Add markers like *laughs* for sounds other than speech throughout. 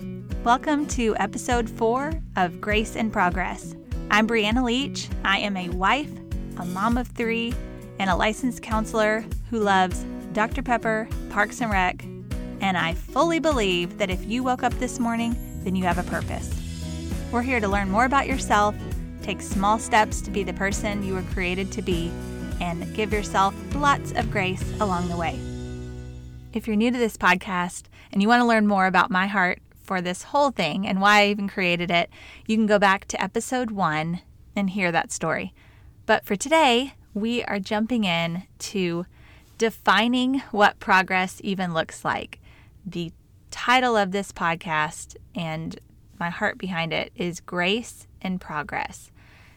Welcome to episode four of Grace in Progress. I'm Brianna Leach. I am a wife, a mom of three, and a licensed counselor who loves Dr. Pepper, Parks and Rec, and I fully believe that if you woke up this morning, then you have a purpose. We're here to learn more about yourself, take small steps to be the person you were created to be, and give yourself lots of grace along the way. If you're new to this podcast and you want to learn more about my heart for this whole thing and why I even created it, you can go back to episode one and hear that story. But for today, we are jumping in to defining what progress even looks like. The title of this podcast and my heart behind it is Grace in Progress.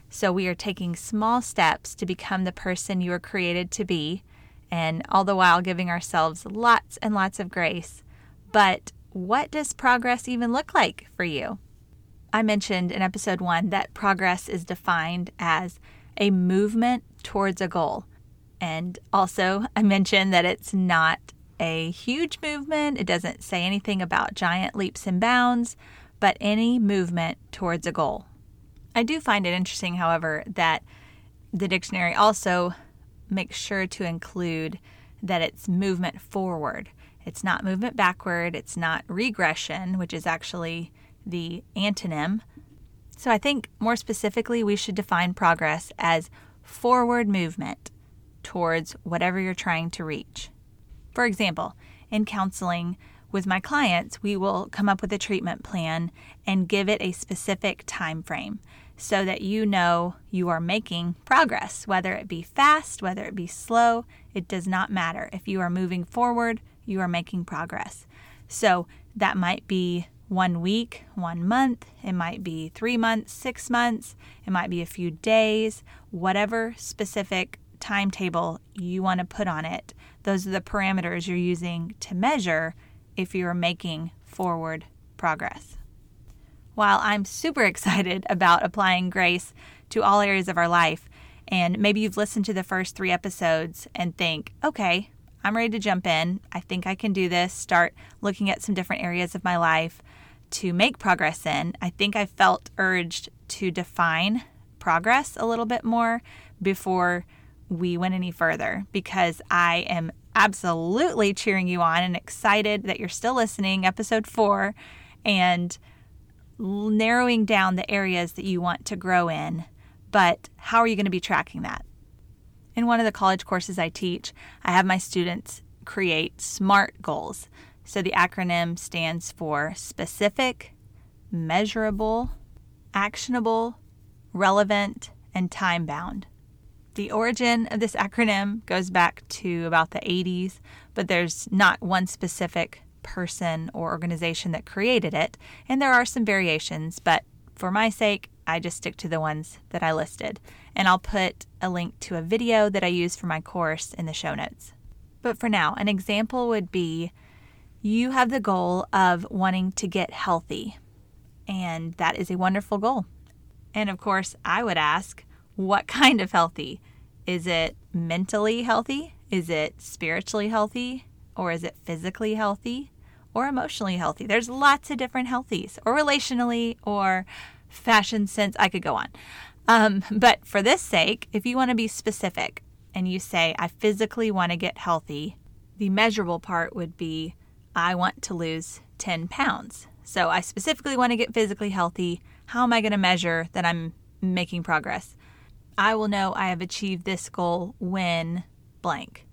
So we are taking small steps to become the person you were created to be, and all the while giving ourselves lots and lots of grace. But what does progress even look like for you? I mentioned in episode one that progress is defined as a movement towards a goal. And also, I mentioned that it's not a huge movement, it doesn't say anything about giant leaps and bounds, but any movement towards a goal. I do find it interesting, however, that the dictionary also makes sure to include that it's movement forward. It's not movement backward, it's not regression, which is actually the antonym. So I think more specifically, we should define progress as forward movement towards whatever you're trying to reach. For example, in counseling, with my clients, we will come up with a treatment plan and give it a specific time frame so that you know you are making progress, whether it be fast, whether it be slow, it does not matter. If you are moving forward, you are making progress. So that might be one week, one month, it might be three months, six months, it might be a few days, whatever specific timetable you want to put on it. Those are the parameters you're using to measure if you're making forward progress. While I'm super *laughs* excited about applying grace to all areas of our life, and maybe you've listened to the first three episodes and think, okay, I'm ready to jump in. I think I can do this. Start looking at some different areas of my life to make progress in. I think I felt urged to define progress a little bit more before we went any further because I am absolutely cheering you on and excited that you're still listening, episode four, and narrowing down the areas that you want to grow in. But how are you going to be tracking that? In one of the college courses I teach, I have my students create SMART goals. So the acronym stands for specific, measurable, actionable, relevant, and time bound. The origin of this acronym goes back to about the 80s, but there's not one specific person or organization that created it, and there are some variations, but for my sake, I just stick to the ones that I listed. And I'll put a link to a video that I use for my course in the show notes. But for now, an example would be you have the goal of wanting to get healthy, and that is a wonderful goal. And of course, I would ask, what kind of healthy? Is it mentally healthy? Is it spiritually healthy? Or is it physically healthy? Or emotionally healthy? There's lots of different healthies, or relationally, or fashion sense. I could go on. Um, but for this sake, if you want to be specific and you say, I physically want to get healthy, the measurable part would be, I want to lose 10 pounds. So I specifically want to get physically healthy. How am I going to measure that I'm making progress? I will know I have achieved this goal when blank.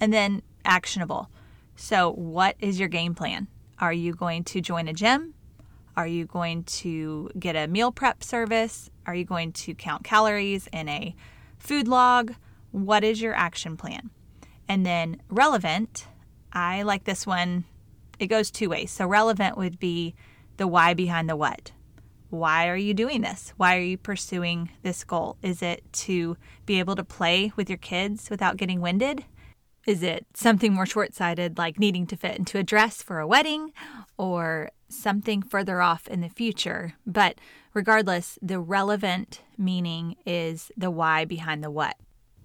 And then actionable. So, what is your game plan? Are you going to join a gym? Are you going to get a meal prep service? Are you going to count calories in a food log? What is your action plan? And then relevant, I like this one. It goes two ways. So, relevant would be the why behind the what. Why are you doing this? Why are you pursuing this goal? Is it to be able to play with your kids without getting winded? Is it something more short sighted, like needing to fit into a dress for a wedding, or something further off in the future? But regardless, the relevant meaning is the why behind the what.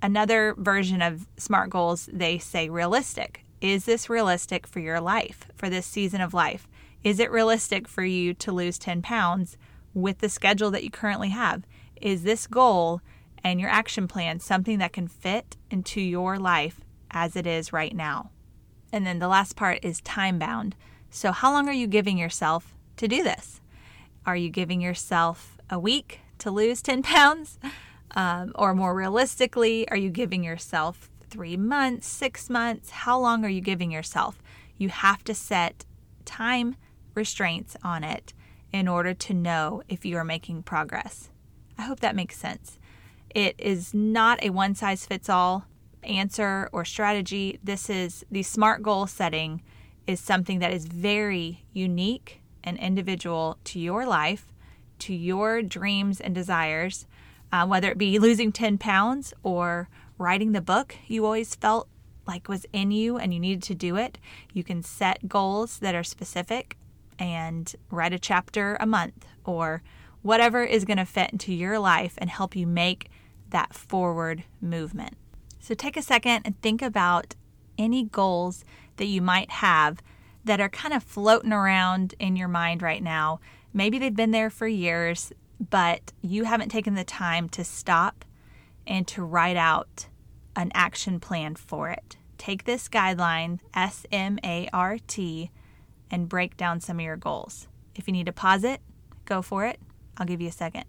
Another version of SMART goals, they say realistic. Is this realistic for your life, for this season of life? Is it realistic for you to lose 10 pounds with the schedule that you currently have? Is this goal and your action plan something that can fit into your life as it is right now? And then the last part is time bound. So, how long are you giving yourself to do this? Are you giving yourself a week to lose *laughs* 10 pounds? Um, or more realistically, are you giving yourself three months, six months? How long are you giving yourself? You have to set time restraints on it in order to know if you are making progress. I hope that makes sense. It is not a one size fits all answer or strategy. This is the SMART goal setting is something that is very unique and individual to your life, to your dreams and desires, uh, whether it be losing 10 pounds or writing the book you always felt like was in you and you needed to do it. You can set goals that are specific and write a chapter a month or whatever is going to fit into your life and help you make that forward movement. So take a second and think about any goals that you might have that are kind of floating around in your mind right now. Maybe they've been there for years, but you haven't taken the time to stop and to write out an action plan for it. Take this guideline, S M A R T, and break down some of your goals. If you need to pause it, go for it. I'll give you a second.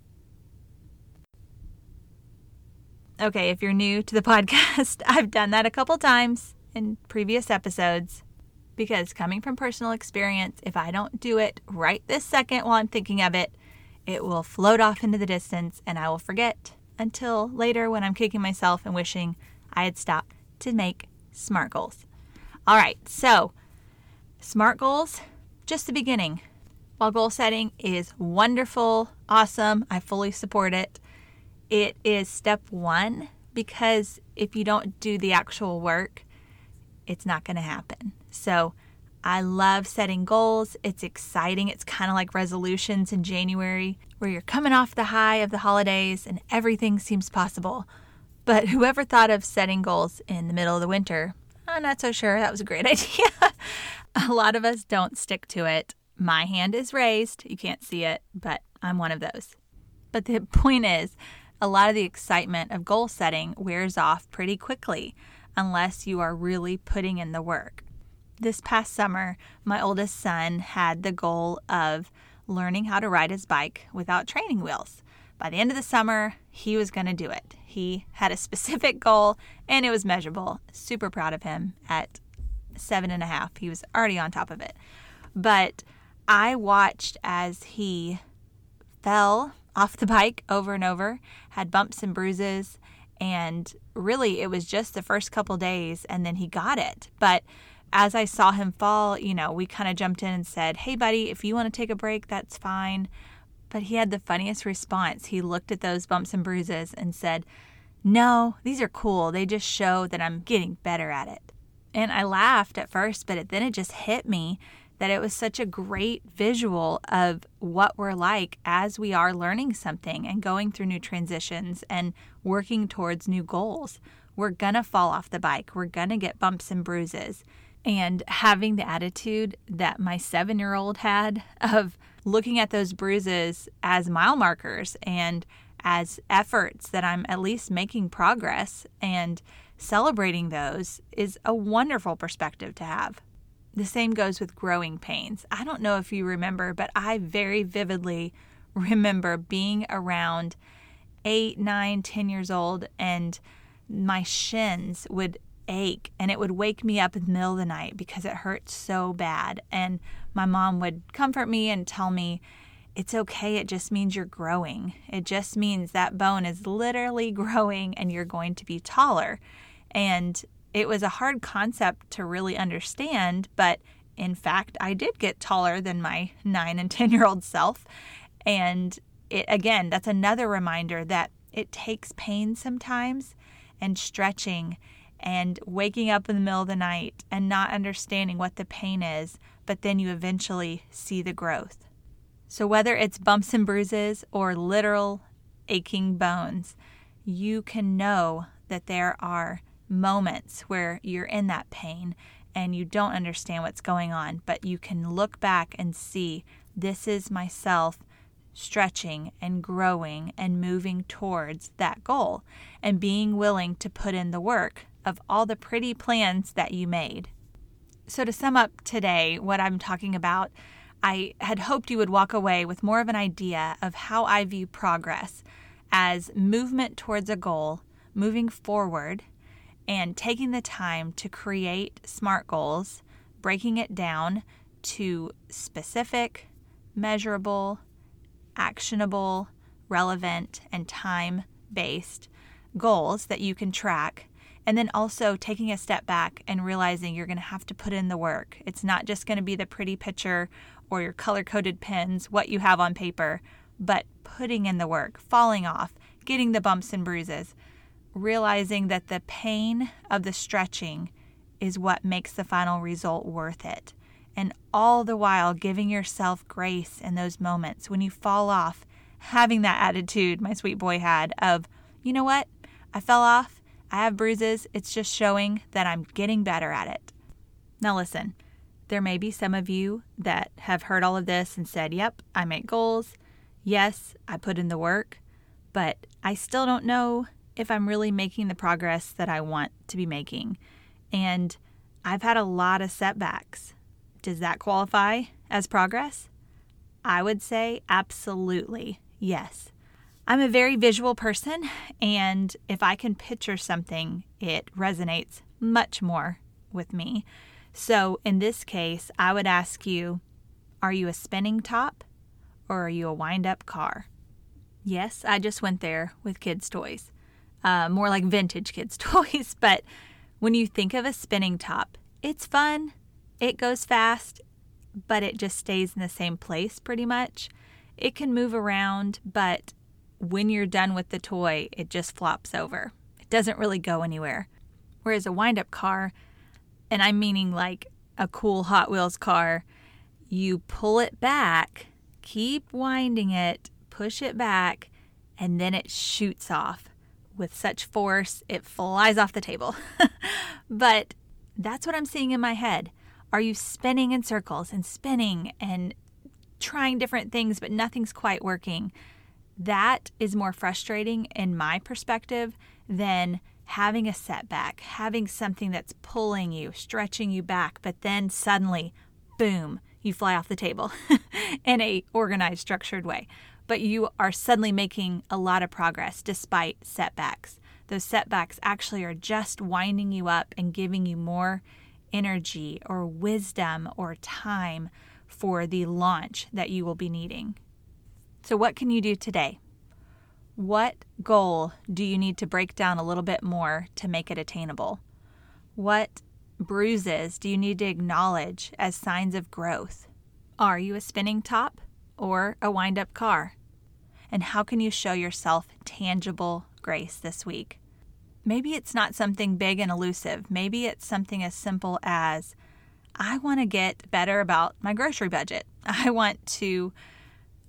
Okay, if you're new to the *laughs* podcast, I've done that a couple times in previous episodes because coming from personal experience, if I don't do it right this second while I'm thinking of it, it will float off into the distance and I will forget until later when I'm kicking myself and wishing I had stopped to make SMART goals. All right, so SMART goals, just the beginning. While goal setting is wonderful, awesome, I fully support it, it is step one because if you don't do the actual work, it's not going to happen. So I love setting goals. It's exciting. It's kind of like resolutions in January where you're coming off the high of the holidays and everything seems possible. But whoever thought of setting goals in the middle of the winter, I'm not so sure that was a great *laughs* idea. a lot of us don't stick to it. My hand is raised. You can't see it, but I'm one of those. But the point is, a lot of the excitement of goal setting wears off pretty quickly unless you are really putting in the work. This past summer, my oldest son had the goal of learning how to ride his bike without training wheels. By the end of the summer, he was going to do it. He had a specific goal and it was measurable. Super proud of him at seven and a half. He was already on top of it. But I watched as he fell off the bike over and over, had bumps and bruises, and really it was just the first couple days and then he got it. But as I saw him fall, you know, we kind of jumped in and said, Hey, buddy, if you want to take a break, that's fine. But he had the funniest response. He looked at those bumps and bruises and said, No, these are cool. They just show that I'm getting better at it. And I laughed at first, but then it just hit me that it was such a great visual of what we're like as we are learning something and going through new transitions and working towards new goals. We're going to fall off the bike, we're going to get bumps and bruises. And having the attitude that my seven year old had *laughs* of looking at those bruises as mile markers and as efforts that I'm at least making progress and celebrating those is a wonderful perspective to have. The same goes with growing pains. I don't know if you remember, but I very vividly *laughs* remember being around eight, nine, ten years old, and my shins would ache and it would wake me up in the middle of the night because it hurt so bad. And my mom would comfort me and tell me, it's okay. It just means you're growing. It just means that bone is literally *laughs* growing and you're going to be taller. And it was a hard concept to really understand, but in fact, I did get taller than my nine and *laughs* 10 year old self. And it, again, that's another reminder that it takes pain sometimes and stretching and waking up in the middle of the night and not understanding what the pain is, but then you eventually see the growth. So, whether it's bumps and bruises or literal aching bones, you can know that there are moments where you're in that pain and you don't understand what's going on, but you can look back and see this is myself stretching and growing and moving towards that goal and being willing to put in the work of all the pretty plans that you made. So, to sum up today, what I'm talking about, I had hoped you would walk away with more of an idea of how I view progress as movement towards a goal, moving forward, and taking the time to create SMART goals, breaking it down to specific, measurable, actionable, relevant, and time based goals that you can track. And then also taking a step back and realizing you're going to have to put in the work. It's not just going to be the pretty picture or your color coded pens, what you have on paper, but putting in the work, falling off, getting the bumps and bruises, realizing that the pain of the stretching is what makes the final result worth it. And all the while giving yourself grace in those moments when you fall off, having that attitude my sweet boy had of, you know what, I fell off, I have bruises, it's just showing that I'm getting better at it. Now, listen, there may be some of you that have heard all of this and said, yep, I make goals. Yes, I put in the work, but I still don't know if I'm really making the progress that I want to be making. And I've had a lot of setbacks. Does that qualify as progress? I would say absolutely yes. I'm a very visual person, and if I can picture something, it resonates much more with me. So, in this case, I would ask you Are you a spinning top or are you a wind up car? Yes, I just went there with kids' toys uh, more like vintage kids' *laughs* toys. But when you think of a spinning top, it's fun, it goes fast, but it just stays in the same place pretty much. It can move around, but when you're done with the toy, it just flops over. It doesn't really go anywhere. Whereas a wind up car, and I'm meaning like a cool Hot Wheels car, you pull it back, keep winding it, push it back, and then it shoots off with such force it flies off the table. *laughs* but that's what I'm seeing in my head. Are you spinning in circles and spinning and trying different things, but nothing's quite working? That is more frustrating in my perspective than having a setback, having something that's pulling you, stretching you back, but then suddenly, boom, you fly off the table *laughs* in a organized, structured way but you are suddenly making a lot of progress despite setbacks. Those setbacks actually are just winding you up and giving you more energy or wisdom or time for the launch that you will be needing. So, what can you do today? What goal do you need to break down a little bit more to make it attainable? What bruises do you need to acknowledge as signs of growth? Are you a spinning top? Or a wind up car? And how can you show yourself tangible grace this week? Maybe it's not something big and elusive. Maybe it's something as simple as I want to get better about my grocery budget. *laughs* I want to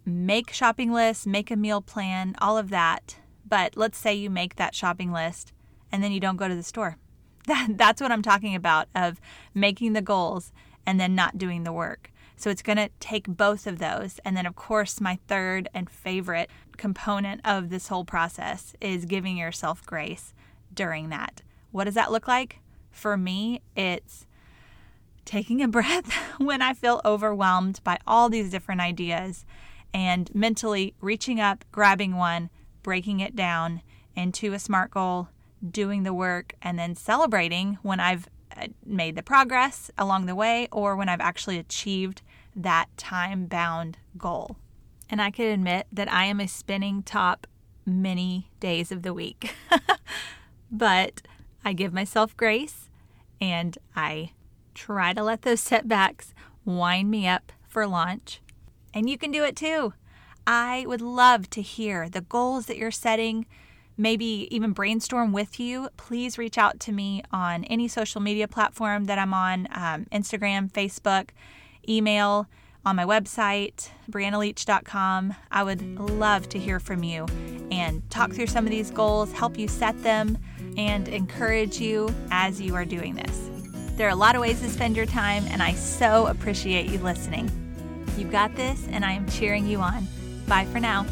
make shopping lists, make a meal plan, all of that. But let's say you make that shopping list and then you don't go to the store. *laughs* That, that's what I'm talking about of making the goals and then not doing the work. So it's going to take both of those. And then, of course, my third and favorite component of this whole process is giving yourself grace during that. What does that look like? For me, it's taking a *laughs* breath when I feel overwhelmed by all these different ideas and mentally reaching up, grabbing one, breaking it down into a SMART goal, doing the work, and then celebrating when I've made the progress along the way or when I've actually achieved that time bound goal. And I can admit that I am a spinning top many days of the week. *laughs* but I give myself grace and I try to let those setbacks wind me up for launch. And you can do it too. I would love to hear the goals that you're setting, maybe even brainstorm with you. Please reach out to me on any social media platform that I'm on um, Instagram, Facebook email on my website, briannaleach.com. I would love to hear from you and talk through some of these goals, help you set them, and encourage you as you are doing this. There are a lot of ways to spend your time, and I so appreciate you listening. You've got this, and I am cheering you on. Bye for now.